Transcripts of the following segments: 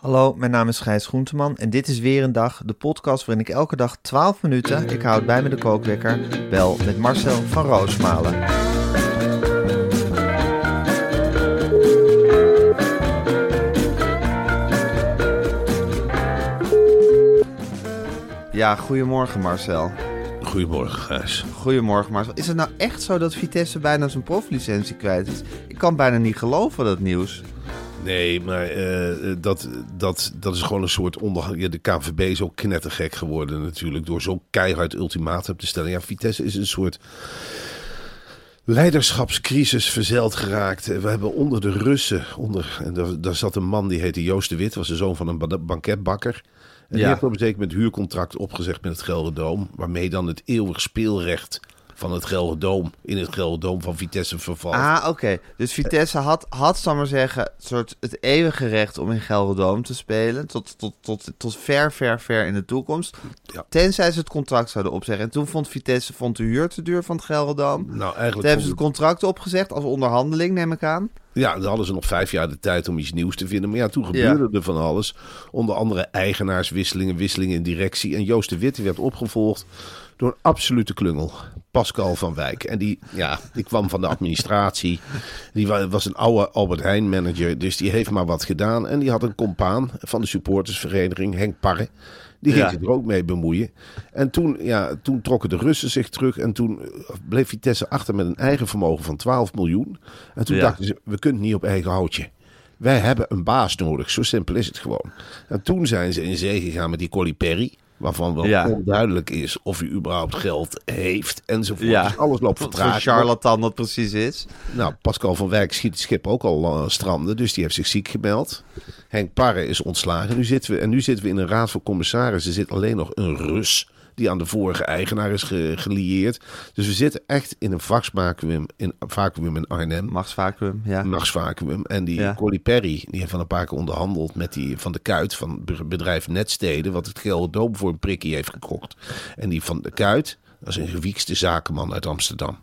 Hallo, mijn naam is Gijs Groenteman en dit is weer een dag, de podcast waarin ik elke dag 12 minuten, ik houd bij me de kookwekker, bel met Marcel van Roosmalen. Ja, goedemorgen Marcel. Goedemorgen, Gijs. Goedemorgen Marcel. Is het nou echt zo dat Vitesse bijna zijn proflicentie kwijt is? Ik kan bijna niet geloven dat nieuws. Nee, maar eh, dat, dat, dat is gewoon een soort ondergang. Ja, de KVB is ook knettergek geworden natuurlijk door zo'n keihard ultimatum te stellen. Ja, Vitesse is een soort leiderschapscrisis verzeild geraakt. We hebben onder de Russen, onder, en daar, daar zat een man die heette Joost de Wit, was de zoon van een ba- banketbakker. En die heeft op een moment huurcontract opgezegd met het Gelderdoom, waarmee dan het eeuwig speelrecht van het Gelderdoom in het Gelderdoom van Vitesse vervalt. Ah, oké. Dus Vitesse had, had, zal maar zeggen, soort het eeuwige recht om in Gelderdoom te spelen. Tot, tot, tot, tot ver, ver, ver in de toekomst. Ja. Tenzij ze het contract zouden opzeggen. En toen vond Vitesse vond de huur te duur van het Gelderdoom. Nou, Toen eigenlijk hebben ze het contract opgezegd als onderhandeling, neem ik aan. Ja, dan hadden ze nog vijf jaar de tijd om iets nieuws te vinden. Maar ja, toen gebeurde er van alles. Onder andere eigenaarswisselingen, wisselingen in directie. En Joost de Witte werd opgevolgd door een absolute klungel. Pascal van Wijk. En die, ja, die kwam van de administratie. Die wa- was een oude Albert Heijn manager. Dus die heeft maar wat gedaan. En die had een compaan van de supportersvereniging, Henk Parre. Die ging Ja. zich er ook mee bemoeien. En toen, ja, toen trokken de Russen zich terug. En toen bleef Vitesse achter met een eigen vermogen van 12 miljoen. En toen Ja. dachten ze, we kunnen niet op eigen houtje. Wij hebben een baas nodig. Zo simpel is het gewoon. En toen zijn ze in zee gegaan met die Colli Perry. Waarvan wel Ja. onduidelijk is of hij überhaupt geld heeft. Enzovoort. Ja. Dus alles loopt Wat vertraagd. charlatan dat precies is. Nou, Pascal van Wijk schiet het schip ook al eh, stranden, dus die heeft zich ziek gemeld. Henk Parre is ontslagen. Nu zitten we, en nu zitten we in een raad van commissarissen. Er zit alleen nog een Rus die aan de vorige eigenaar is ge- gelieerd. Dus we zitten echt in een vaccvacuum in, vacuüm in Arnhem. Machtsvacuum, ja. Machtsvacuum. En die Ja. Colli Perry, die heeft van een paar keer onderhandeld met die van de Kuit, van be- bedrijf Netsteden, wat het Gelderdoom voor een prikkie heeft gekocht. En die van de Kuit, dat is een gewiekste zakenman uit Amsterdam.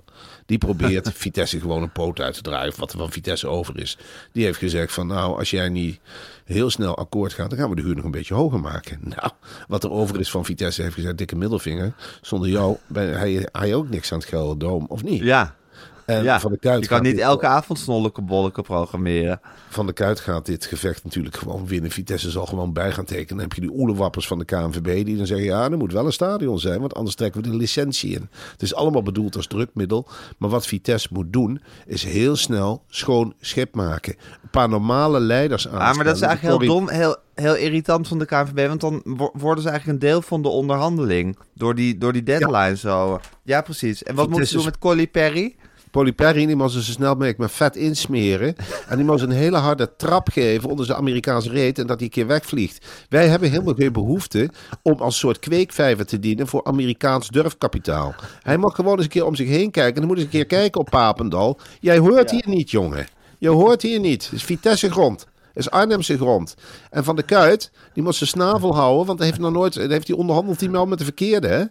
Die probeert Vitesse gewoon een poot uit te draaien, wat er van Vitesse over is. Die heeft gezegd van, nou, als jij niet heel snel akkoord gaat, dan gaan we de huur nog een beetje hoger maken. Nou, wat er over is van Vitesse heeft gezegd, dikke middelvinger. Zonder jou ben hij, hij ook niks aan het Gelderdoom, of niet? Ja. En ja. van de Kuit je kan niet elke avond snolleke bolleke programmeren. Van de Kuit gaat dit gevecht natuurlijk gewoon winnen. Vitesse zal gewoon bij gaan tekenen. Dan heb je die oelewappers van de KNVB die dan zeggen... ja, er moet wel een stadion zijn, want anders trekken we de licentie in. Het is allemaal bedoeld als drukmiddel. Maar wat Vitesse moet doen, is heel snel schoon schip maken. Een paar normale leiders aan. Ah, maar dat is eigenlijk heel dom, heel, heel irritant van de KNVB. Want dan wo- worden ze eigenlijk een deel van de onderhandeling. Door die, door die deadline zo. Ja, precies. En wat Vitesse moeten ze doen met Colli Perry? Polly Perry, die moest ze zo snel mogelijk met vet insmeren. En die moest een hele harde trap geven onder zijn Amerikaanse reet. En dat hij een keer wegvliegt. Wij hebben helemaal geen behoefte om als soort kweekvijver te dienen voor Amerikaans durfkapitaal. Hij mag gewoon eens een keer om zich heen kijken. En dan moet eens een keer kijken op Papendal. Jij hoort hier niet, jongen. Je hoort hier niet. Het is Vitesse grond. Het is Arnhemse grond. En Van de Kuit, die moet zijn snavel houden. Want hij heeft nog nooit, hij heeft die onderhandeld hij nou met de verkeerde, hè?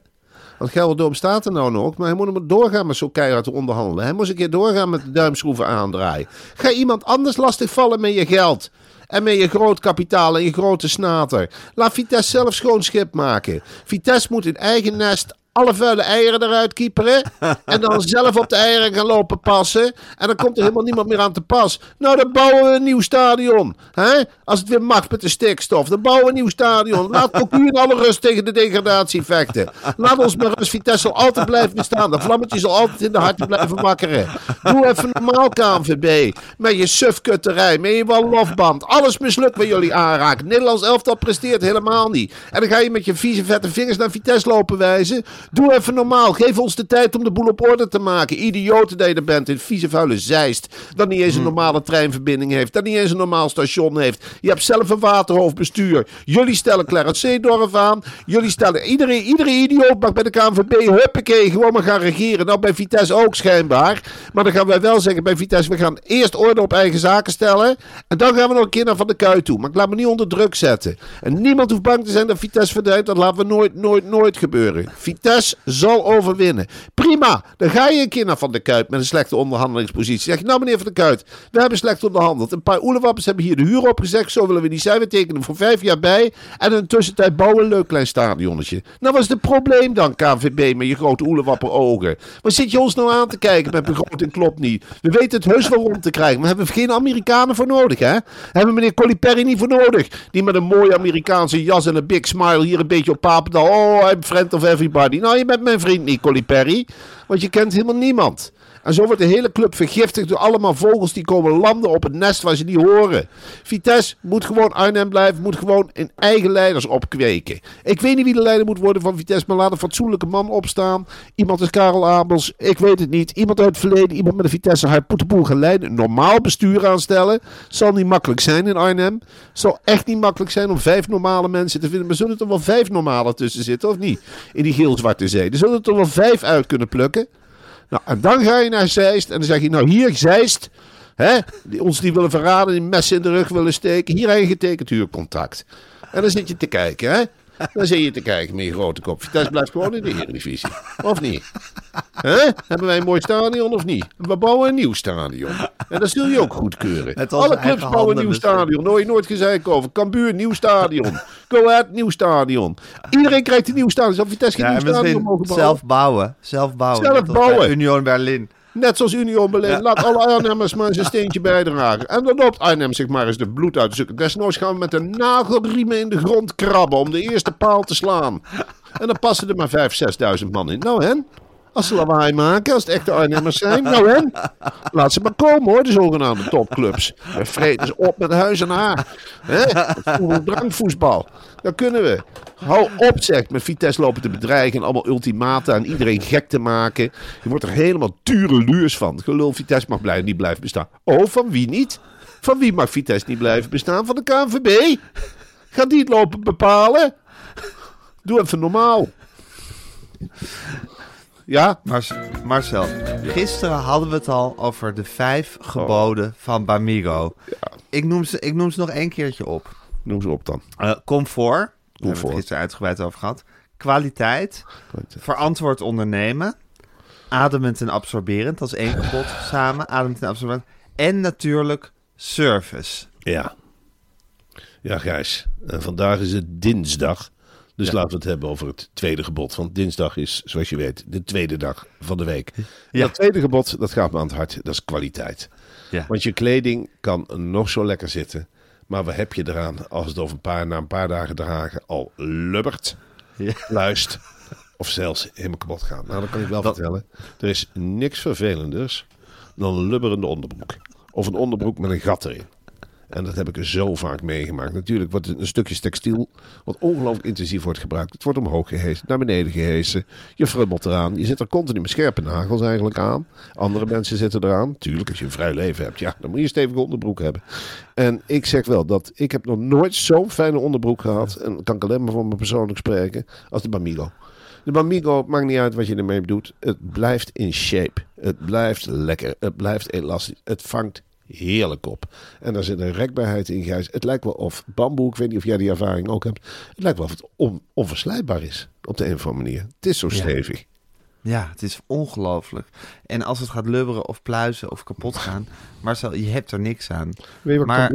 Want Gelderdoom staat er nou nog, maar hij moet hem doorgaan met zo'n keihard te onderhandelen. Hij moest een keer doorgaan met de duimschroeven aandraaien. Ga iemand anders lastigvallen met je geld. En met je groot kapitaal en je grote snater. Laat Vitesse zelf schoon schip maken. Vitesse moet in eigen nest alle vuile eieren eruit kieperen. En dan zelf op de eieren gaan lopen passen. En dan komt er helemaal niemand meer aan te pas. Nou, dan bouwen we een nieuw stadion. hè? Als het weer mag met de stikstof. Dan bouwen we een nieuw stadion. Laat ook u in alle rust tegen de degradatie vechten. Laat ons maar rust. Vitesse zal altijd blijven bestaan. De vlammetje zal altijd in de harten blijven wakkeren. Doe even normaal KNVB. Met je sufkutterij. Met je wallofband. Alles mislukt wat jullie aanraken. Nederlands elftal presteert helemaal niet. En dan ga je met je vieze vette vingers naar Vitesse lopen wijzen. Doe even normaal. Geef ons de tijd om de boel op orde te maken. Idioten dat je er bent in vieze vuile zeist. Dat niet eens een normale treinverbinding heeft. Dat niet eens een normaal station heeft. Je hebt zelf een waterhoofdbestuur. Jullie stellen Clarence Seedorf aan. Jullie stellen... Iedereen, iedere idioot mag bij de KNVB huppakee gewoon maar gaan regeren. Nou, bij Vitesse ook schijnbaar. Maar dan gaan wij wel zeggen bij Vitesse... We gaan eerst orde op eigen zaken stellen. En dan gaan we nog een keer naar Van de Kuit toe. Maar ik laat me niet onder druk zetten. En niemand hoeft bang te zijn dat Vitesse verdwijnt. Dat laten we nooit, nooit, nooit gebeuren. Vitesse zal overwinnen. Prima. Dan ga je een keer naar Van de Kuit met een slechte onderhandelingspositie. Zeg je, nou meneer Van de Kuit, we hebben slecht onderhandeld. Een paar oelewappers hebben hier de huur opgezegd. Zo willen we die zijn. We tekenen voor vijf jaar bij. En in de tussentijd bouwen we een leuk klein stadionnetje. Nou, wat is het probleem dan, KNVB, met je grote oelewapper ogen? Waar zit je ons nou aan te kijken met begroting klopt niet? We weten het heus wel rond te krijgen, maar hebben we geen Amerikanen voor nodig, hè? Hebben we meneer Colli niet voor nodig? Die met een mooie Amerikaanse jas en een big smile hier een beetje op Papendal. Oh, I'm friend of everybody. Nou, je bent mijn vriend niet, Colli Perry. Want je kent helemaal niemand. En zo wordt de hele club vergiftigd door allemaal vogels die komen landen op het nest waar ze niet horen. Vitesse moet gewoon Arnhem blijven, moet gewoon in eigen leiders opkweken. Ik weet niet wie de leider moet worden van Vitesse, maar laat een fatsoenlijke man opstaan. Iemand is Karel Abels, ik weet het niet. Iemand uit het verleden, iemand met een Vitesse hart, moet de boel gaan leiden. Een normaal bestuur aanstellen. Zal niet makkelijk zijn in Arnhem. Zal echt niet makkelijk zijn om vijf normale mensen te vinden. Maar zullen er toch wel vijf normale tussen zitten, of niet? In die geel-zwarte zee. Er zullen er toch wel vijf uit kunnen plukken. Nou, en dan ga je naar Zeist en dan zeg je, nou hier, Zeist, hè, die ons die willen verraden, die messen in de rug willen steken, hier heb je getekend huurcontact. En dan zit je te kijken, hè. Dan zit je te kijken met je grote kop. Vitesse blijft gewoon in de Eredivisie. Of niet? Hebben wij een mooi stadion of niet? We bouwen een nieuw stadion. En dat zul je ook goedkeuren. Alle clubs bouwen een nieuw stadion. Nooit, nooit gezeik over. Cambuur, nieuw stadion. Go Ahead, nieuw stadion. Iedereen krijgt een nieuw stadion. Zou Vitesse geen Ja, nieuw stadion mogen bouwen? zelf bouwen. Zelf bouwen. Zelf bouwen. Union Berlin. Net zoals Union Berlin. Laat alle Arnhemmers maar eens een steentje bijdragen. En dan loopt Arnhem zich maar eens de bloed uit te zoeken. Desnoods gaan we met de nagelriemen in de grond krabben om de eerste paal te slaan. En dan passen er maar 5.000, 6.000 man in. Nou hen, als ze lawaai maken, als het echte Arnhemmers zijn. Nou hen, laat ze maar komen hoor, de zogenaamde topclubs. We vreten ze op met huis en haar. Hè? Drankvoetbal. Dat kunnen we. Hou op zeg, met Vitesse lopen te bedreigen en allemaal ultimata en iedereen gek te maken. Je wordt er helemaal tureluurs van. Gelul, Vitesse mag blij, niet blijven bestaan. Oh, van wie niet? Van wie mag Vitesse niet blijven bestaan? Van de KNVB? Gaat die het lopen bepalen? Doe even normaal. Ja, Mar- Marcel, gisteren hadden we het al over de vijf geboden van Bamigo. Ik, noem ze, ik noem ze nog één keertje op. noem ze op dan. Eh, comfort, daar hebben we het gisteren uitgebreid over gehad. Kwaliteit, verantwoord ondernemen, ademend en absorberend, dat is één gebod samen, ademend en absorberend. En natuurlijk service. Ja. Ja, Gijs. En vandaag is het dinsdag. Dus laten we het hebben over het tweede gebod. Want dinsdag is, zoals je weet, de tweede dag van de week. Ja. Dat tweede gebod, dat gaat me aan het hart. Dat is kwaliteit. Ja. Want je kleding kan nog zo lekker zitten. Maar wat heb je eraan als het over een paar, na een paar dagen dragen al lubbert, Ja. luist of zelfs helemaal kapot gaat? Nou, dan kan ik wel vertellen. Er is niks vervelenders dan een lubberende onderbroek. Of een onderbroek met een gat erin. En dat heb ik zo vaak meegemaakt. Natuurlijk wordt een stukje textiel wat ongelooflijk intensief wordt gebruikt. Het wordt omhoog gehezen, naar beneden gehezen. Je frummelt eraan. Je zit er continu met scherpe nagels eigenlijk aan. Andere mensen zitten eraan. Tuurlijk, als je een vrij leven hebt, ja, dan moet je een stevige onderbroek hebben. En ik zeg wel dat ik heb nog nooit zo'n fijne onderbroek gehad. En kan ik alleen maar van me persoonlijk spreken. Als de Bamigo. De Bamigo, maakt niet uit wat je ermee doet. Het blijft in shape. Het blijft lekker. Het blijft elastisch. Het vangt heerlijk op. En daar zit een rekbaarheid in, Gijs. Het lijkt wel of bamboe, ik weet niet of jij die ervaring ook hebt. Het lijkt wel of het on, onverslijtbaar is. Op de een of andere manier. Het is zo stevig. Ja, het is ongelooflijk. En als het gaat lubberen of pluizen of kapot gaan, Marcel, je hebt er niks aan. Weet je wat ik Maar,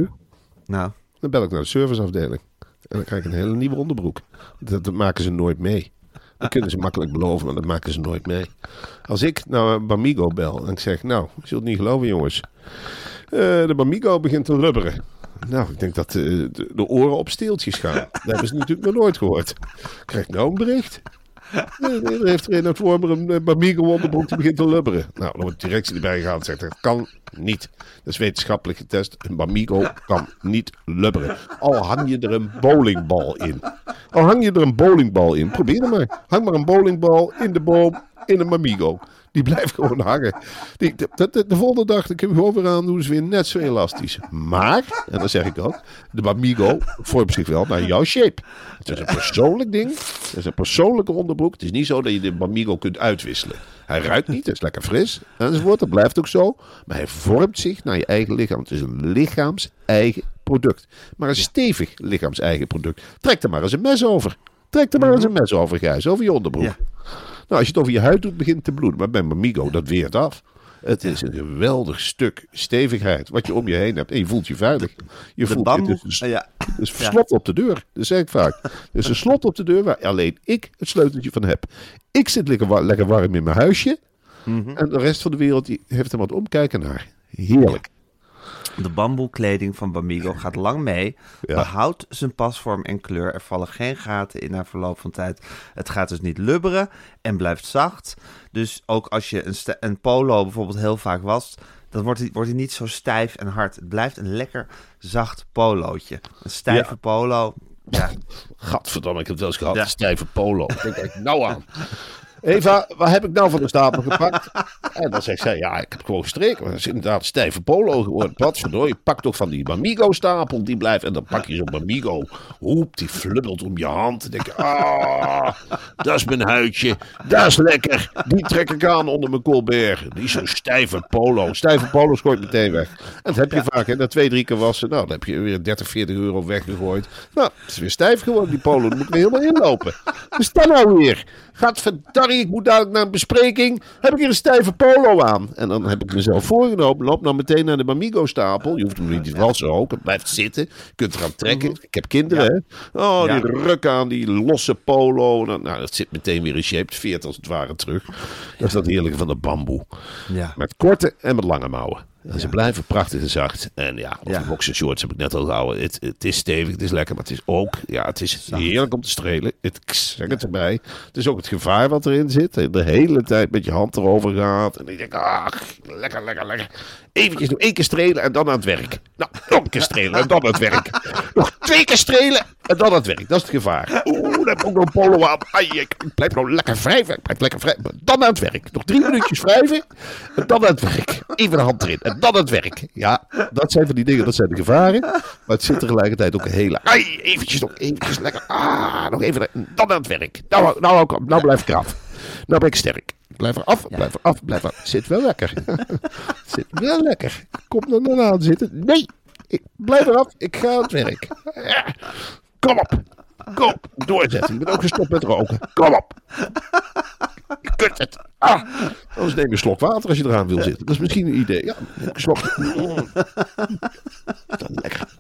nou, Dan bel ik naar de serviceafdeling. En dan krijg ik een hele nieuwe onderbroek. Dat, dat maken ze nooit mee. Dat kunnen ze makkelijk beloven, maar dat maken ze nooit mee. Als ik nou een Bamigo bel en ik zeg, nou, je zult het niet geloven jongens. Eh, de Bamigo begint te lubberen. Nou, ik denk dat eh, de, de oren op steeltjes gaan. Dat hebben ze natuurlijk nog nooit gehoord. Krijg ik nou een bericht? Eh, Er heeft er een uit Wormer een eh, Bamigo onderbroek die begint te lubberen. Nou, dan wordt de directie erbij gehaald en zegt, dat kan niet. Dat is wetenschappelijk getest. Een Bamigo kan niet lubberen. Al hang je er een bowlingbal in. Al hang je er een bowlingbal in. Probeer het maar. Hang maar een bowlingbal in de boom in een Bamigo. Die blijft gewoon hangen. Die, de, de, de- de volgende dag dan kun je gewoon weer aan doen. Is weer net zo elastisch. Maar, en dat zeg ik ook. De Bamigo vormt zich wel naar jouw shape. Het is een persoonlijk ding. Het is een persoonlijke onderbroek. Het is niet zo dat je de Bamigo kunt uitwisselen. Hij ruikt niet. Het is lekker fris. Enzovoort. Dat blijft ook zo. Maar hij vormt zich naar je eigen lichaam. Het is een lichaams-eigen product. Maar een stevig lichaams-eigen product. Trek er maar eens een mes over. Trek er maar eens een mes over, Gijs. Over je onderbroek. Ja. Nou, als je het over je huid doet, begint het te bloeden. Maar bij Mamigo, dat weert af. Het is een geweldig stuk stevigheid wat je om je heen hebt. En je voelt je veilig. Je De voelt bamboe. het Ja. is een slot op de deur. Dat zeg ik vaak. Is een slot op de deur waar alleen ik het sleuteltje van heb. Ik zit lekker warm in mijn huisje. Mhm. En de rest van de wereld die heeft er wat omkijken naar. Heerlijk. De bamboekleding van Bamigo gaat lang mee, Ja. behoudt zijn pasvorm en kleur. Er vallen geen gaten in na verloop van tijd. Het gaat dus niet lubberen en blijft zacht. Dus ook als je een, een polo bijvoorbeeld heel vaak wast, dan wordt hij, wordt hij niet zo stijf en hard. Het blijft een lekker zacht polootje. Een stijve Ja. polo. Ja, Gadverdamme, ik heb het wel eens gehad. Ja. Een stijve polo. Ik denk ik nou aan. Eva, wat heb ik nou van de stapel gepakt? En dan zegt zij, ja, ik heb gewoon gestreken. Maar dat is inderdaad stijve polo geworden. Wat pak toch van die Bamigo stapel, die blijft. En dan pak je zo'n Bamigo. Hoep, die flubbelt om je hand. Dan denk je, ah, dat is mijn huidje. Dat is lekker. Die trek ik aan onder mijn Colbert. Die is zo'n stijve polo. Stijve polo gooit meteen weg. En dat heb je vaak, hè. Na twee, drie keer wassen, nou, dan heb je weer 30, 40 euro weggegooid. Nou, het is weer stijf geworden, die polo. Dan moet ik weer helemaal inlopen. Is dat nou weer? Gadverdarrie, ik moet dadelijk naar een bespreking. Heb ik hier een stijve polo aan? En dan heb ik mezelf voorgenomen. Loop nou meteen naar de Bamigo-stapel. Je hoeft hem niet te wassen ook. Het blijft zitten. Je kunt eraan trekken. Ik heb kinderen, hè. Oh, die ruk aan, die losse polo. Nou, nou, dat zit meteen weer in shape. Veert als het ware terug. Dat is dat heerlijke van de bamboe. ja. Met korte en met lange mouwen. En ze blijven prachtig en zacht. En ja, of Ja. die boxershorts heb ik net al gehouden. Het, het is stevig, het is lekker, maar het is ook... Ja, het is heerlijk om te strelen. Het, ik zeg het erbij. Het is ook het gevaar wat erin zit. De hele tijd met je hand erover gaat. En ik denk, ach, lekker, lekker, lekker. Eventjes nog één keer strelen en dan aan het werk. Nou, nog een keer strelen en dan aan het werk. Nog twee keer strelen en dan aan het werk. Dat is het gevaar. Oeh, dan heb ik ook nog een polo aan. Ai, ik blijf nou lekker wrijven. Ik blijf lekker wrijven. Dan aan het werk. Nog drie minuutjes wrijven en dan aan het werk. Even de hand erin en dan aan het werk. Ja, dat zijn van die dingen, dat zijn de gevaren. Maar het zit tegelijkertijd ook een hele... Ai, eventjes nog eventjes lekker. Ah, nog even. Dan aan het werk. Nou, nou, op. nou blijf ik eraf. Nou ben ik sterk. Ik blijf eraf, blijf eraf, blijf eraf. Zit wel lekker. Zit wel lekker. Kom er dan aan zitten. Nee, ik blijf eraf. Ik ga aan het werk. Ja. Kom op. Kom op. Doorzetten. Ik ben ook gestopt met roken. Kom op. Kut het. Ah. Anders neem je een slok water als je eraan wil zitten. Dat is misschien een idee. Ja, een slok. Mm. Dat is lekker.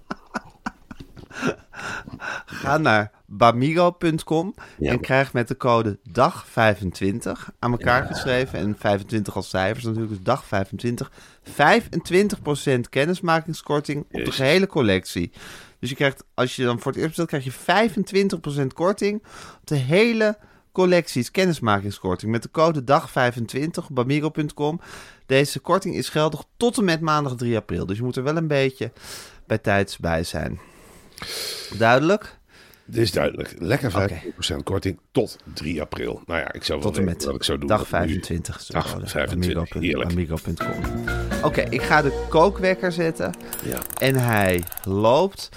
Ga naar bamigo.com Ja. en krijg met de code DAG25 aan elkaar geschreven en 25 als cijfers natuurlijk, dus DAG25, 25% kennismakingskorting op de gehele collectie. Dus je krijgt, als je dan voor het eerst bestelt, krijg je 25% korting op de hele collecties kennismakingskorting met de code DAG25 op bamigo.com. Deze korting is geldig tot en met maandag 3 april, dus je moet er wel een beetje bij tijds bij zijn. Duidelijk? Dit is duidelijk. Lekker 5% Oké. korting tot 3 april. Nou ja, ik zou wel Tot en weten met wat ik zou doen. dag Dat nu- 25. is de Dag code. 25, Amigo punt- heerlijk. Amigo.com. Oké, ik ga de kookwekker zetten. Ja. En hij loopt.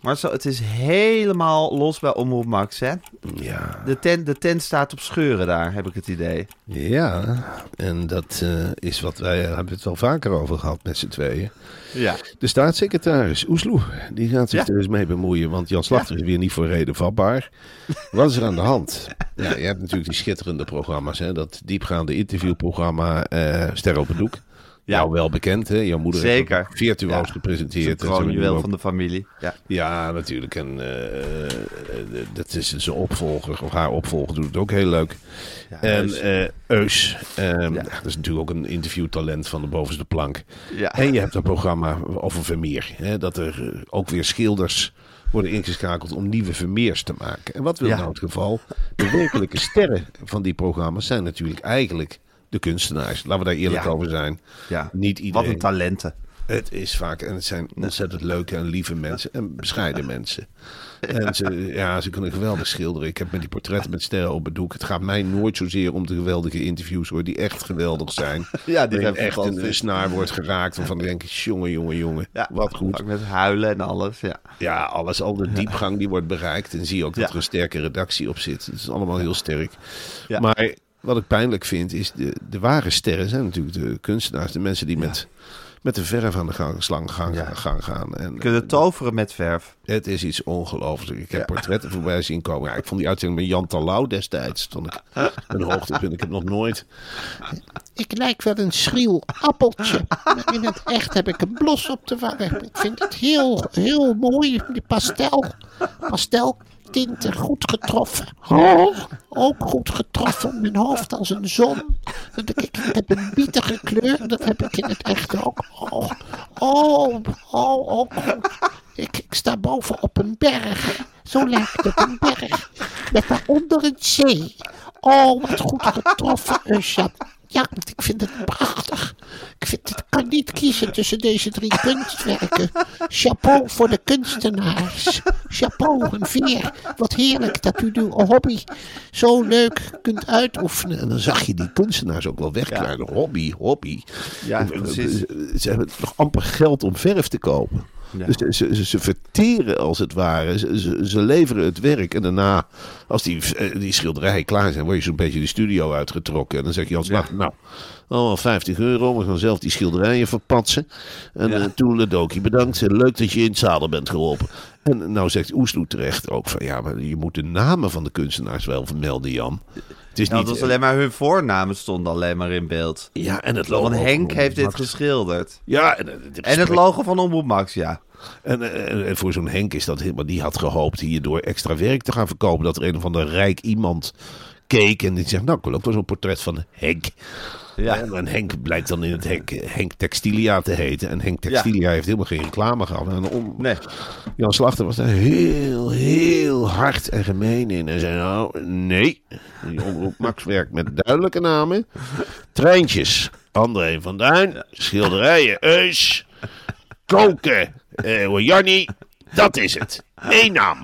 Maar zo, het is helemaal los bij Omroep Max, hè? Ja. De tent, de tent staat op scheuren daar, heb ik het idee. Ja, en dat eh, is wat wij eh, hebben het wel vaker over gehad met z'n tweeën. Ja. De staatssecretaris Oesloe, die gaat zich Ja. er eens mee bemoeien, want Jan Slachter is weer niet voor reden vatbaar. Wat is er aan de hand? Ja, je hebt natuurlijk die schitterende programma's, hè? dat diepgaande interviewprogramma eh Ster op het Doek. Jou wel bekend, hè? Jouw moeder Zeker. heeft virtuoos Ja. gepresenteerd. Het ook- van de familie. Ja. Ja, natuurlijk. En eh, eh, dat is zijn opvolger, of haar opvolger, doet het ook heel leuk. Ja, en Eus. eh ehm, Ja. dat is natuurlijk ook een interviewtalent van de bovenste plank. En je hebt een programma over Vermeer. Hè, dat er eh, ook weer schilders worden ingeschakeld om nieuwe Vermeers te maken. En wat wil nou het geval? De werkelijke sterren van die programma's zijn natuurlijk eigenlijk de kunstenaars. Laten we daar eerlijk Ja. over zijn. Ja. Niet Wat iedereen. een talenten. Het is vaak, en het zijn ontzettend leuke en lieve mensen en bescheiden mensen. En ze, ja, ze kunnen geweldig schilderen. Ik heb met die portretten met sterren op het doek. Het gaat mij nooit zozeer om de geweldige interviews hoor, die echt geweldig zijn. Ja, die zijn echt een, een snaar wordt geraakt. Waarvan ik denk, jongen, jongen, jongen. Ja. Wat goed. Met huilen en alles. Ja. Ja, alles, al de diepgang die wordt bereikt. En zie je ook dat Ja. er een sterke redactie op zit. Het is allemaal heel sterk. Ja. Maar wat ik pijnlijk vind, is de, de ware sterren zijn natuurlijk de kunstenaars. De mensen die met, met de verf aan de gang, slang gang, Ja. gang gaan. En, Kunnen toveren met verf. het is iets ongelooflijks. Ik heb Ja. portretten voorbij zien komen. Ja, ik vond die uitzending met Jan Terlouw destijds. Toen ik een hoogtepunt. Ik heb nog nooit... Ik lijk wel een schriel appeltje. Maar in het echt heb ik een blos op de wangen. Ik vind het heel, heel mooi. Die pastel. Pasteltinten goed getroffen. Oh, ook goed getroffen. Mijn hoofd als een zon. Ik, ik heb een bietige kleur. Dat heb ik in het echt ook. Oh, oh, oh goed. Ik, ik sta boven op een berg. Zo lijkt het een berg. Met daaronder een zee. Oh, wat goed getroffen, Usha. Ja, want ik vind het prachtig. Ik, vind, ik kan niet kiezen tussen deze drie kunstwerken. Chapeau voor de kunstenaars. Chapeau, een veer. Wat heerlijk dat u uw hobby zo leuk kunt uitoefenen. En dan zag je die kunstenaars ook wel wegkruiden. Hobby, hobby. Ja, precies. Ze, ze hebben nog amper geld om verf te kopen. Ja. Dus ze, ze, ze verteren als het ware. Ze, ze, leveren het werk. En daarna, als die, eh, die schilderijen klaar zijn, word je zo'n beetje de studio uitgetrokken. En dan zeg je als Ja. nou, oh, 50 euro. We gaan zelf die schilderijen verpatsen. En Ja. ja. Toeledoki, bedankt. Leuk dat je in het zadel bent geholpen. En nou zegt Oesloe terecht ook van ja, maar je moet de namen van de kunstenaars wel vermelden, Jan. Het is Ja, niet. dat was alleen maar hun voornamen stonden alleen maar in beeld. Ja, en het logo. Henk van heeft dit Max. geschilderd. Ja, en, eh, het logo van Omroep Max, ja. En, eh, en, en voor zo'n Henk is dat helemaal. Die had gehoopt hierdoor extra werk te gaan verkopen. Dat er een of ander rijk iemand keek en die zegt: Nou, ik wil ook wel zo'n portret van Henk. Ja. En, en Henk blijkt dan in het Henk, Henk Textilia te heten. En Henk Textilia heeft helemaal geen reclame gehad. En om, Nee. Jan Slachter was daar heel, heel hard en gemeen in. En zei nou, nee. Die omroep Max werkt met duidelijke namen. Treintjes. André van Duin. Schilderijen. Eus. Koken. Eh Jannie. Dat is het. Eén naam.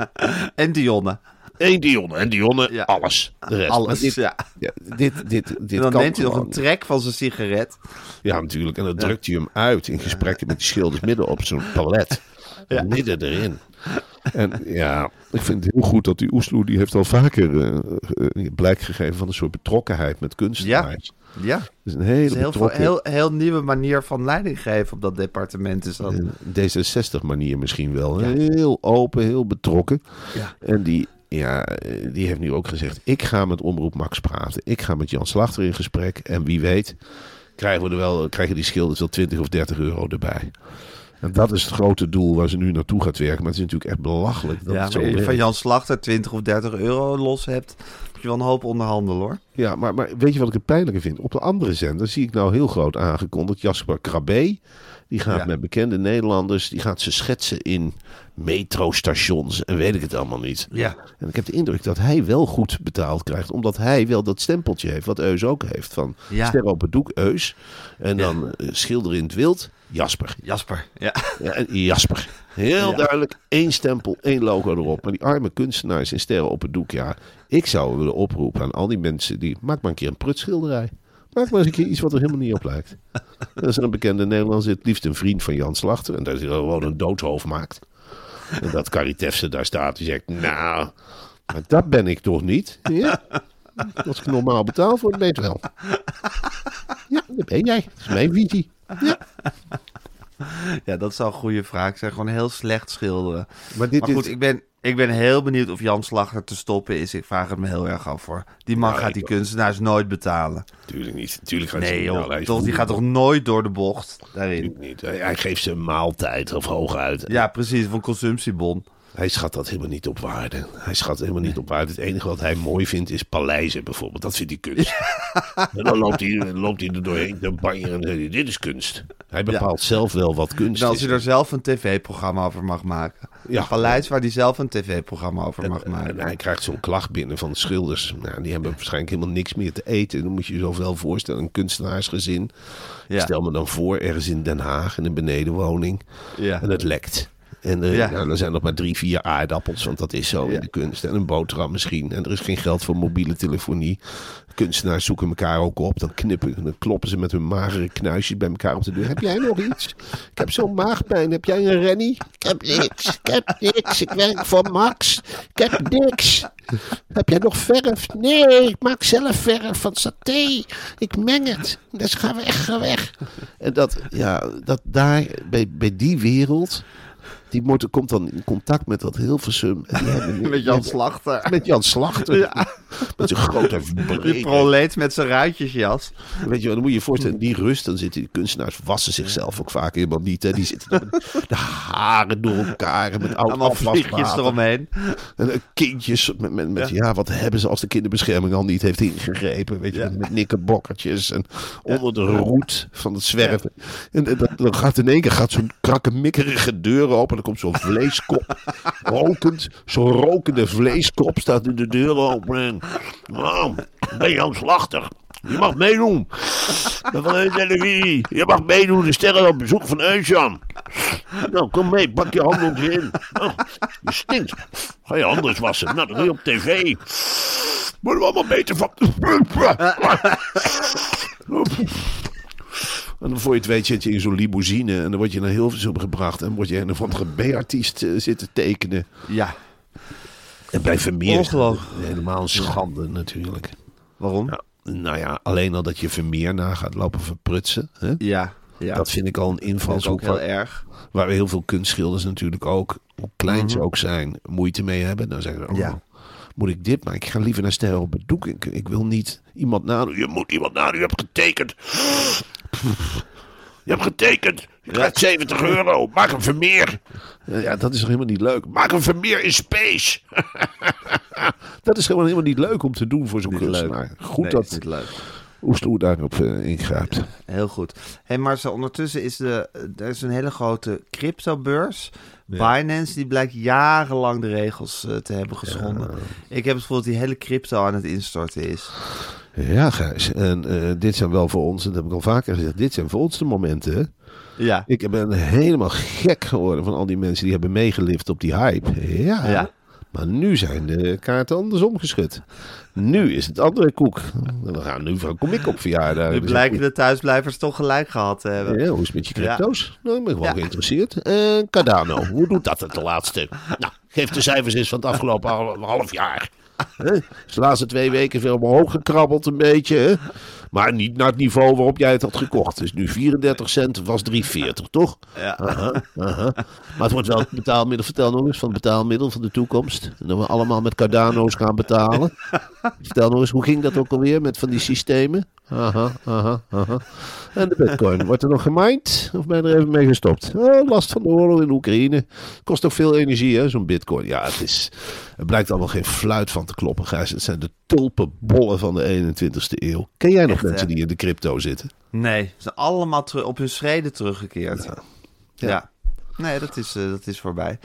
En Dionne. Eén Dionne. En Dionne, Ja. alles. De rest. Alles, dit, ja. ja, dit, dit, dan neemt hij nog een trek van zijn sigaret. Ja, natuurlijk. En dan drukt hij hem uit in gesprekken met die schilders midden op zo'n palet. Midden erin. En ja, ik vind het heel goed dat die Oesloe, die heeft al vaker eh, eh, blijk gegeven van een soort betrokkenheid met kunstenaars. Ja. Het is een hele heel, betrokken heel, heel nieuwe manier van leiding geven op dat departement. Is dat. D66 manier misschien wel. Heel open, heel betrokken. Ja. En die, ja, eh, die heeft nu ook gezegd, ik ga met Omroep Max praten. Ik ga met Jan Slachter in gesprek. En wie weet krijgen, we er wel, krijgen die schilders wel 20 of 30 euro erbij. En dat is het grote doel waar ze nu naartoe gaat werken. Maar het is natuurlijk echt belachelijk dat ja, het zo je van Jan Slachter 20 of 30 euro los hebt, moet je wel een hoop onderhandelen hoor. Ja, maar, maar weet je wat ik het pijnlijke vind? Op de andere zender zie ik nou heel groot aangekondigd. Jasper Krabbe, die gaat Ja. met bekende Nederlanders, die gaat ze schetsen in metrostations en weet ik het allemaal niet. Ja. En ik heb de indruk dat hij wel goed betaald krijgt, omdat hij wel dat stempeltje heeft, wat Eus ook heeft. Van Ja. ster op het doek, Eus. En dan eh, schilder in het wild, Jasper. Jasper. Ja. Ja, en Jasper. Heel Ja. duidelijk, één stempel, één logo erop. Maar die arme kunstenaars in sterren op het doek, ja. Ik zou willen oproepen aan al die mensen die... Maak maar een keer een prutschilderij. Maak maar eens een keer iets wat er helemaal niet op lijkt. Als er een bekende Nederlander zit, liefst een vriend van Jan Slachter... en dat hij gewoon een doodshoofd maakt. En dat Caritefse daar staat, die zegt... Nou, maar dat ben ik toch niet? Ja? Als ik normaal betaal voor, weet wel. Ja, dat ben jij. Dat is mijn visie. Ja. ja, dat zou een goede vraag zijn. Gewoon heel slecht schilderen. Maar dit, Maar goed, dit- ik ben, Ik ben heel benieuwd of Jan Slachter te stoppen is. Ik vraag het me heel erg af voor. Die man gaat die kunstenaars nooit betalen. Tuurlijk niet. Tuurlijk gaat hij Nee joh, toch, die gaat toch nooit door de bocht daarin. Niet. Hij, hij geeft ze een maaltijd of hooguit. Ja, precies, van consumptiebon. Hij schat dat helemaal niet op waarde. Hij schat helemaal niet op waarde. Het enige wat hij mooi vindt is paleizen bijvoorbeeld. Dat vindt hij kunst. en dan loopt hij, dan loopt hij er doorheen te banjeren en dan zegt hij, dit is kunst. Hij bepaalt zelf wel wat kunst En als is. hij er zelf een tv-programma over mag maken. Ja. Een paleis waar hij zelf een tv-programma over mag En maken. hij krijgt zo'n klacht binnen van de schilders. Nou, die hebben waarschijnlijk helemaal niks meer te eten. Dan moet je je zoveel voorstellen. Een kunstenaarsgezin. Stel me dan voor, ergens in Den Haag, in een benedenwoning. En het lekt. En eh, Ja. nou, er zijn nog maar drie, vier aardappels, want dat is zo Ja. in de kunst. En een boterham misschien. En er is geen geld voor mobiele telefonie. Kunstenaars zoeken elkaar ook op. Dan knippen, dan kloppen ze met hun magere knuisjes bij elkaar op de deur. Heb jij nog iets? Ik heb zo'n maagpijn. Heb jij een rennie? Ik heb niks, ik heb niks. Ik werk voor Max. Ik heb niks. Heb jij nog verf? Nee, ik maak zelf verf van saté. Ik meng het. Dus ga weg, ga weg. En dat, ja, dat daar, bij, bij die wereld, die komt dan in contact met dat Hilversum. En hebben- Met Jan Slachter. Met Jan Slachter. Ja. Met zijn grote Die proleet met zijn ruitjesjas. Weet je, dan moet je je voorstellen, die rust, dan zitten die kunstenaars, wassen zichzelf ook vaak helemaal niet. Hè. Die zitten de haren door elkaar met oud Allemaal vliegjes eromheen. En eh, kindjes, met, met, met, ja. wat hebben ze als de kinderbescherming al niet heeft ingegrepen. Weet je, Ja. met, nikkerbokkertjes en onder de roet van het zwerven. En, en dat, dan gaat in één keer gaat zo'n krakkemikkerige deur open. En dan komt zo'n vleeskop, rokend. Zo'n rokende vleeskop staat in de deur open. Ik ben Jan Slachter. Je mag meedoen. Van de televisie. Je mag meedoen. De sterren op bezoek van Eusjan. Nou, kom mee. Pak je handen in. Oh, je stinkt. Ga je handen wassen. Nou, doe je op tv. Worden we allemaal beter van. En dan voor je het weet zit je in zo'n limousine. En dan word je naar Hilversum gebracht. En word je een of andere B-artiest eh, zitten tekenen. Ja. En bij Vermeer is dat helemaal een schande natuurlijk. Waarom? Ja, nou ja, alleen al dat je Vermeer na gaat lopen verprutsen. Hè? Ja. ja. Dat vind ik al een Dat is invalshoek ook heel waar, erg. waar heel veel kunstschilders natuurlijk ook, hoe klein ze ook zijn, moeite mee hebben. Dan zeggen ze, oh, Ja. moet ik dit? Maar ik ga liever naar sterren op het doek. Ik, ik wil niet iemand nadoen. Je moet iemand nadoen, je hebt getekend. Je hebt getekend. Je krijgt 70 euro. Maak een Vermeer. Ja, dat is toch helemaal niet leuk. Maak een Vermeer in space. dat is gewoon helemaal niet leuk om te doen voor zo'n Niet kunstenaar. leuk. Goed Nee, dat niet leuk. Oesloe daarop eh, ingrijpt. Heel goed. Hey Marcel, ondertussen is de, er is een hele grote cryptobeurs. Binance, die blijkt jarenlang de regels eh, te hebben geschonden. Ik heb het gevoel dat die hele crypto aan het instorten is. Ja, Gijs. En eh, dit zijn wel voor ons, en dat heb ik al vaker gezegd, dit zijn voor ons de momenten. Ja. Ik ben helemaal gek geworden van al die mensen die hebben meegelift op die hype. Ja. Ja. Maar nu zijn de kaarten andersom geschud. Nu is het andere koek. Dan gaan nu kom ik op verjaardag. Nu blijken de thuisblijvers toch gelijk gehad te hebben. Ja, hoe is het met je crypto's? Nou, ik ben gewoon Ja. geïnteresseerd. En Cardano, hoe doet dat het de laatste? Nou, geef de cijfers eens van het afgelopen hal- half jaar. Is de laatste twee weken veel omhoog gekrabbeld een beetje. Maar niet naar het niveau waarop jij het had gekocht. Dus nu 34 cent, was 3,40, toch? Ja. Aha, aha. Maar het wordt wel het betaalmiddel. Vertel nog eens van het betaalmiddel van de toekomst. En dat we allemaal met Cardano's gaan betalen. Vertel nog eens, hoe ging dat ook alweer met van die systemen? Aha, aha, aha. En de bitcoin, wordt er nog gemined? Of ben je er even mee gestopt? Oh, last van de oorlog in Oekraïne. Kost ook veel energie, hè, zo'n bitcoin. Ja, het, is, het blijkt allemaal geen fluit van te kloppen, Gijs. Het zijn de tulpenbollen van de 21ste eeuw. Ken jij nog Echt, hè? mensen die in de crypto zitten? Nee, ze zijn allemaal op hun schreden teruggekeerd. Ja. Ja. Nee, dat is, eh, dat is voorbij.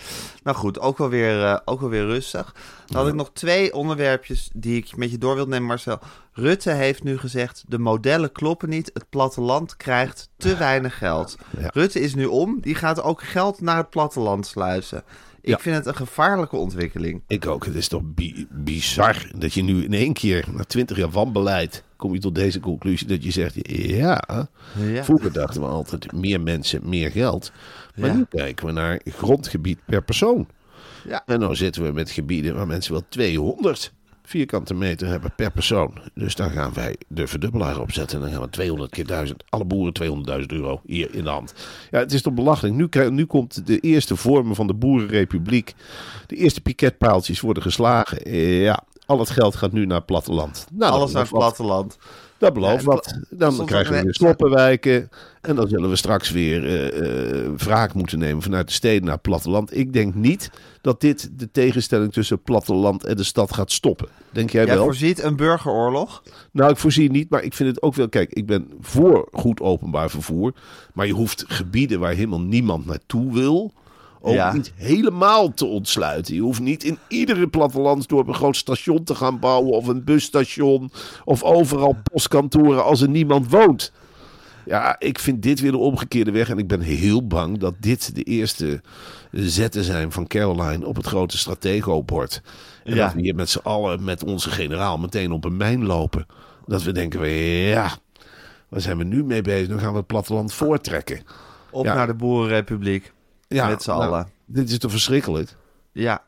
Nou goed, ook wel weer, eh, ook wel weer rustig. Dan had ik nog twee onderwerpjes die ik met je door wil nemen, Marcel. Rutte heeft nu gezegd, de modellen kloppen niet. Het platteland krijgt te weinig geld. Ja. Rutte is nu om. Die gaat ook geld naar het platteland sluizen. Ik Ja. vind het een gevaarlijke ontwikkeling. Ik ook. Het is toch bi- bizar dat je nu in één keer, na twintig jaar wanbeleid, kom je tot deze conclusie dat je zegt, ja, Ja. vroeger dachten we altijd meer mensen, meer geld. Maar Ja. nu kijken we naar grondgebied per persoon. Ja. En nou zitten we met gebieden waar mensen wel 200 vierkante meter hebben per persoon. Dus daar gaan wij de verdubbelaar op zetten. En dan gaan we 200 keer 1000. Alle boeren 200.000 euro hier in de hand. Ja, het is toch belachelijk. Nu, krijg- nu komt de eerste vormen van de Boerenrepubliek. De eerste piketpaaltjes worden geslagen. Ja, al het geld gaat nu naar het platteland. Nou, Alles naar het platteland. Dat belooft wat. Dan krijgen we weer sloppenwijken. En dan zullen we straks weer eh, wraak moeten nemen vanuit de steden naar het platteland. Ik denk niet dat dit de tegenstelling tussen het platteland en de stad gaat stoppen. Denk jij Jij wel? voorziet een burgeroorlog. Nou, ik voorzie niet, maar ik vind het ook wel. Kijk, ik ben voor goed openbaar vervoer. Maar je hoeft gebieden waar helemaal niemand naartoe wil. Ook Ja. niet helemaal te ontsluiten. Je hoeft niet in iedere plattelandsdorp een groot station te gaan bouwen. Of een busstation. Of overal postkantoren als er niemand woont. Ja, ik vind dit weer de omgekeerde weg. En ik ben heel bang dat dit de eerste zetten zijn van Caroline op het grote stratego-bord. En Ja. dat we hier met z'n allen, met onze generaal, meteen op een mijn lopen. Dat we denken, ja, waar zijn we nu mee bezig? Dan gaan we het platteland voortrekken. Op Ja. naar de Boerenrepubliek. Ja, Met z'n nou, allen. Dit is toch verschrikkelijk? Ja.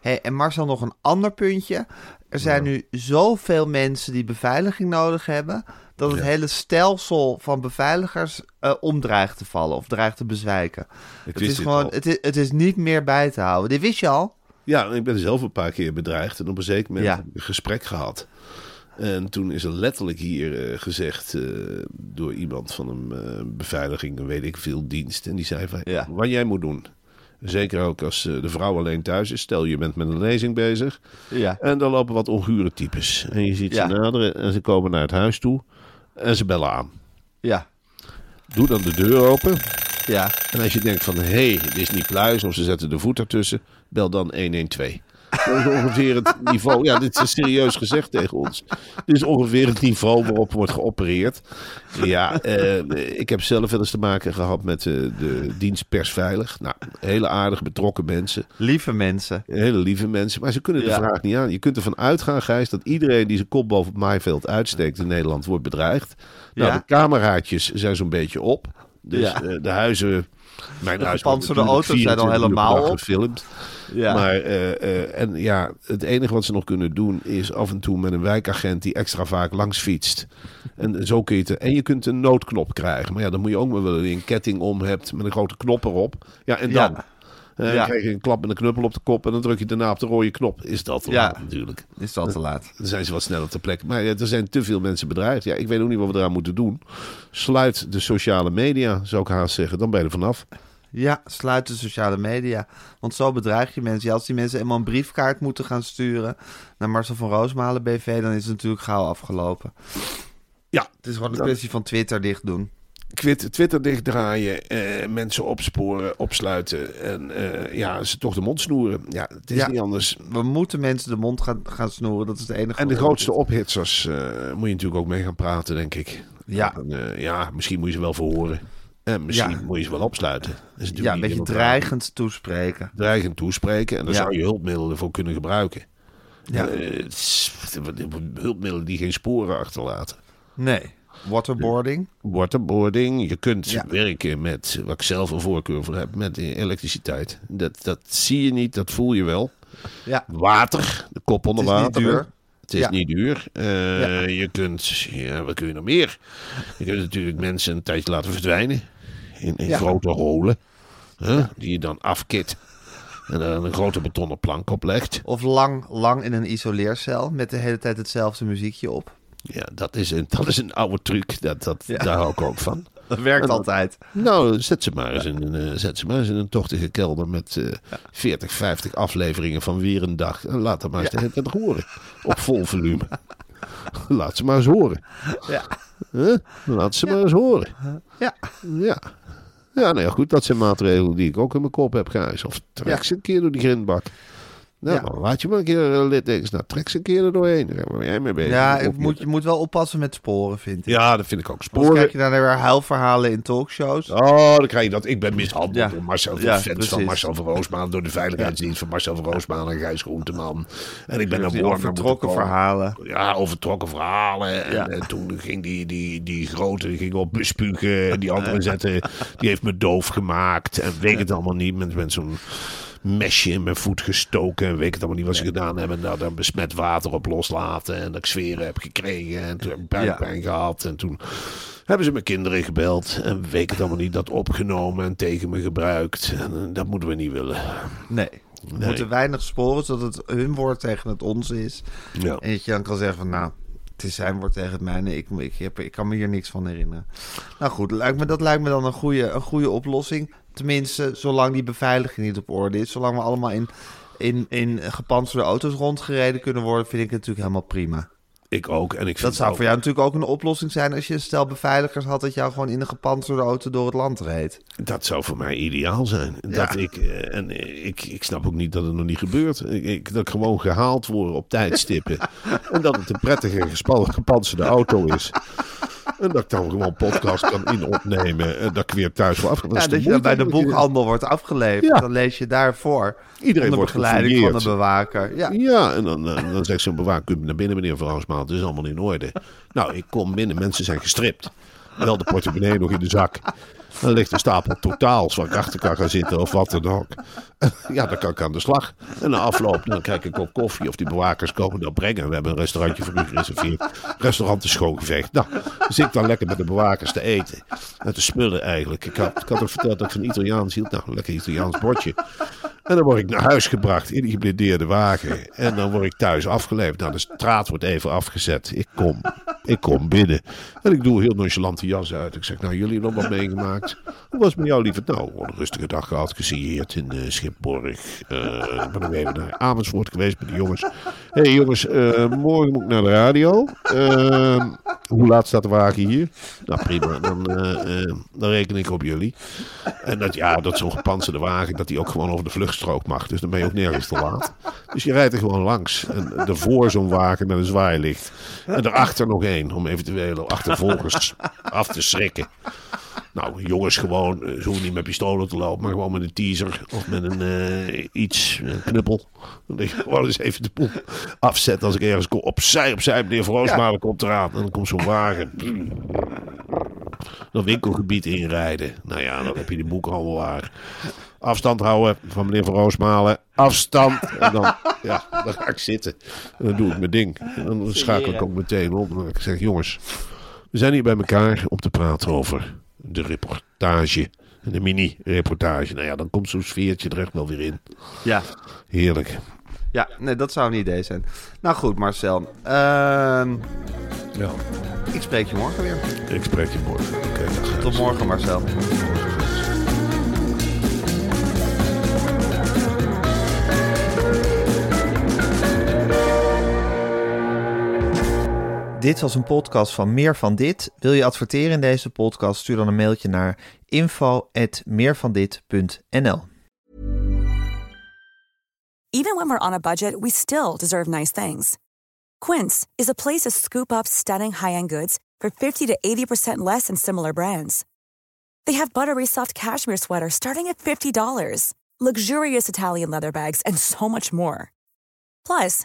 Hey, en Marcel, nog een ander puntje. Er zijn nu zoveel mensen die beveiliging nodig hebben... dat het hele stelsel van beveiligers omdreigt te vallen of dreigt te bezwijken. Het is gewoon, het is, het is niet meer bij te houden. Dit wist je al? Ja, ik ben zelf een paar keer bedreigd. En op een zeker moment Ja. een gesprek gehad. En toen is er letterlijk hier eh, gezegd eh, door iemand van een eh, beveiliging, weet ik veel, dienst. En die zei van, Ja. wat jij moet doen. Zeker ook als de vrouw alleen thuis is. Stel je bent met een lezing bezig. Ja. En dan lopen wat ongure types. En je ziet Ja. ze naderen en ze komen naar het huis toe. En ze bellen aan. Ja. Doe dan de deur open. Ja. En als je denkt van, hé, hey, dit is niet pluis of ze zetten de voet ertussen, bel dan 112. Dat is ongeveer het niveau, ja, dit is serieus gezegd tegen ons. Dit is ongeveer het niveau waarop wordt geopereerd. Ja, eh, ik heb zelf wel eens te maken gehad met eh, de dienst Persveilig. Nou, hele aardige, betrokken mensen. Lieve mensen. Hele lieve mensen, maar ze kunnen de Ja. vraag niet aan. Je kunt ervan uitgaan, Gijs, dat iedereen die zijn kop boven het maaiveld uitsteekt in Nederland wordt bedreigd. Nou, Ja. de cameraatjes zijn zo'n beetje op. Dus Ja. eh, de huizen... Mijn De huis gepantserde natuurlijk auto's zijn al 24 uur per helemaal op. gefilmd. Ja. Maar, eh, eh, en ja, het enige wat ze nog kunnen doen is af en toe met een wijkagent die extra vaak langs fietst. En zo kun je het. En je kunt een noodknop krijgen. Maar ja, dan moet je ook maar willen die een ketting om hebt met een grote knop erop. Ja, en dan. Ja. Eh, Ja. Dan krijg je een klap met een knuppel op de kop en dan druk je daarna op de rode knop. Is dat te Ja. laat natuurlijk. Is dat te laat? Dan zijn ze wat sneller ter plekke. Maar ja, er zijn te veel mensen bedreigd. Ja, ik weet ook niet wat we eraan moeten doen. Sluit de sociale media, zou ik haast zeggen. Dan ben je er vanaf. Ja, sluit de sociale media. Want zo bedreig je mensen. Ja, als die mensen eenmaal een briefkaart moeten gaan sturen naar Marcel van Roosmalen BV, dan is het natuurlijk gauw afgelopen. Ja, Het is gewoon een kwestie van Twitter dicht doen. Twit- Twitter dichtdraaien, eh, mensen opsporen, opsluiten en eh, ja, ze toch de mond snoeren. Ja, het is Ja. niet anders. We moeten mensen de mond gaan, gaan snoeren. Dat is het enige. En de grootste ophitsers eh, moet je natuurlijk ook mee gaan praten, denk ik. Ja. En, eh, ja, misschien moet je ze wel verhoren. En misschien Ja. moet je ze wel opsluiten. Is Ja, een beetje dreigend toespreken. Dreigend toespreken. En daar Ja. zou je hulpmiddelen voor kunnen gebruiken. Ja. Eh, hulpmiddelen die geen sporen achterlaten. Nee. Waterboarding. Waterboarding. Je kunt Ja. werken met, wat ik zelf een voorkeur voor heb, met elektriciteit. Dat, dat zie je niet, dat voel je wel. Ja. Water, de kop onder Het is niet water. duur. Het is Ja. niet duur. Eh. Je kunt, ja, wat kun je nog meer? Je kunt natuurlijk mensen een tijdje laten verdwijnen. In, in Ja. grote holen. hè, Die je dan afkit. En dan een grote betonnen plank oplegt. Of lang, lang in een isoleercel met de hele tijd hetzelfde muziekje op. Ja, dat is een, dat is een oude truc. Dat, dat, Ja. Daar hou ik ook van. Dat werkt dan- altijd. Nou, zet ze maar eens in een, eh, zet ze maar eens in een tochtige kelder met eh 40, 50 afleveringen van weer een dag. En laat dat maar eens de hele tijd horen. Op vol volume. Laat ze maar eens horen. Ja. Huh? Laat ze maar eens horen. Ja. Ja. Ja, nou ja, goed. Dat zijn maatregelen die ik ook in mijn kop heb, Gijs. Of trek Ja. ze een keer door die grindbak. Nou, Ja. laat je maar een keer uh, littekens. Nou, trek ze een keer er doorheen. Daar ben jij mee bezig. Ja, ik moet, je moet wel oppassen met sporen, vind ik. Ja, dat vind ik ook. Sporen. krijg je dan weer huilverhalen in talkshows. Oh, dan krijg je dat. Ik ben mishandeld Ja. door Marcel, Ja, fans van. Marcel van Roosmaan, door de veiligheidsdienst van Marcel van Roosmaan en Gijs Groenteman. En ik ben naar Warner overtrokken verhalen. Ja, overtrokken verhalen. En, eh, toen ging die, die, die grote ging op bespugen. En die andere zette, die heeft me doof gemaakt. En weet het allemaal niet. Met, met zo'n mesje in mijn voet gestoken. En weet ik het allemaal niet wat ze gedaan hebben. En daar dan besmet water op loslaten. En dat ik sferen heb gekregen. En toen heb ik buikpijn gehad. En toen hebben ze mijn kinderen gebeld. En weet ik het allemaal niet. Dat opgenomen en tegen me gebruikt. En eh, dat moeten we niet willen. Nee. We moeten weinig sporen, zodat het hun woord tegen het onze is. Ja. En dat je dan kan zeggen van, nou, is zijn woord tegen het mijne. Ik, ik, heb, ik kan me hier niks van herinneren. Nou goed, lijkt me, dat lijkt me dan een goede, een goede oplossing. Tenminste, zolang die beveiliging niet op orde is. Zolang we allemaal in, in, in gepantserde auto's rondgereden kunnen worden, vind ik het natuurlijk helemaal prima. Ik ook. En ik vind Dat zou ook- voor jou natuurlijk ook een oplossing zijn als je een stel beveiligers had dat jou gewoon in een gepantserde auto door het land reed. Dat zou voor mij ideaal zijn. Dat ik, eh, en eh, ik, ik snap ook niet dat het nog niet gebeurt. Ik, dat ik gewoon gehaald word op tijdstippen. en dat het een prettige gepantserde auto is. En dat ik dan gewoon podcast kan in opnemen. En dat ik weer thuis wil af. Ja, dat je dan bij de boekhandel wordt afgeleverd. Ja. Dan lees je daarvoor. Iedereen wordt begeleiding van de bewaker. Ja. Ja, en dan, eh, dan zegt zo'n bewaker, u naar binnen meneer Vrouwsmaal, het is allemaal in orde. Nou, ik kom binnen, mensen zijn gestript. Wel de portemonnee nog in de zak. Dan ligt een stapel totaals waar ik achter kan gaan zitten of wat dan ook. Ja, dan kan ik aan de slag. En na afloop, dan krijg ik op koffie of die bewakers komen dat brengen. We hebben een restaurantje voor u gereserveerd. Restaurant is schoongeveegd. Nou, zit ik dan lekker met de bewakers te eten. Met de smullen eigenlijk. Ik had, ik had ook verteld dat ik van Italiaans hield. Nou, een lekker Italiaans bordje. En dan word ik naar huis gebracht in die geblindeerde wagen. En dan word ik thuis afgeleverd. Nou, de straat wordt even afgezet. Ik kom, ik kom binnen. En ik doe heel nonchalant de jas uit. Ik zeg, nou, jullie hebben nog wat meegemaakt. Hoe was het met jou, lieve? Nou, een rustige dag gehad. Gesigneerd in eh Schipborg. Ik ben nog even naar Amersfoort geweest met de jongens. Hé hey, jongens, eh, morgen moet ik naar de radio. Eh, hoe laat staat de wagen hier? Nou, prima. Dan, eh, eh, dan reken ik op jullie. En dat, ja, dat zo'n gepantserde wagen, dat die ook gewoon over de vluchtstrook mag. Dus dan ben je ook nergens te laat. Dus je rijdt er gewoon langs. En ervoor zo'n wagen met een zwaailicht. En daarachter nog één, om eventuele achtervolgers af te schrikken. Nou, jongens gewoon, eh, ze hoeven niet met pistolen te lopen, maar gewoon met een teaser of met een eh, iets, een knuppel. Dan ik gewoon eens even de boel afzetten als ik ergens kom. Opzij, opzij, meneer Vroosmalen komt eraan. En dan komt zo'n wagen. Dat winkelgebied inrijden. Nou ja, dan heb je de boekhandel waar. Afstand houden van meneer Van Roosmalen. Afstand. En dan, ja, dan ga ik zitten. En dan doe ik mijn ding. En dan schakel ik ook meteen op. En dan zeg ik, jongens, we zijn hier bij elkaar om te praten over de reportage. De mini-reportage. Nou ja, dan komt zo'n sfeertje er echt wel weer in. Ja. Heerlijk. ja, nee, dat zou een idee zijn. Nou goed, Marcel. Ehm, Ja, ik spreek je morgen weer. ik spreek je morgen. Tot morgen, Marcel. Dit was een podcast van Meer van Dit. Wil je adverteren in deze podcast? Stuur dan een mailtje naar info@meervandit.nl. Even when we're on a budget, we still deserve nice things. Quince is a place to scoop up stunning high-end goods for 50 to 80% less than similar brands. They have buttery soft cashmere sweaters starting at $50, luxurious Italian leather bags, and so much more. Plus,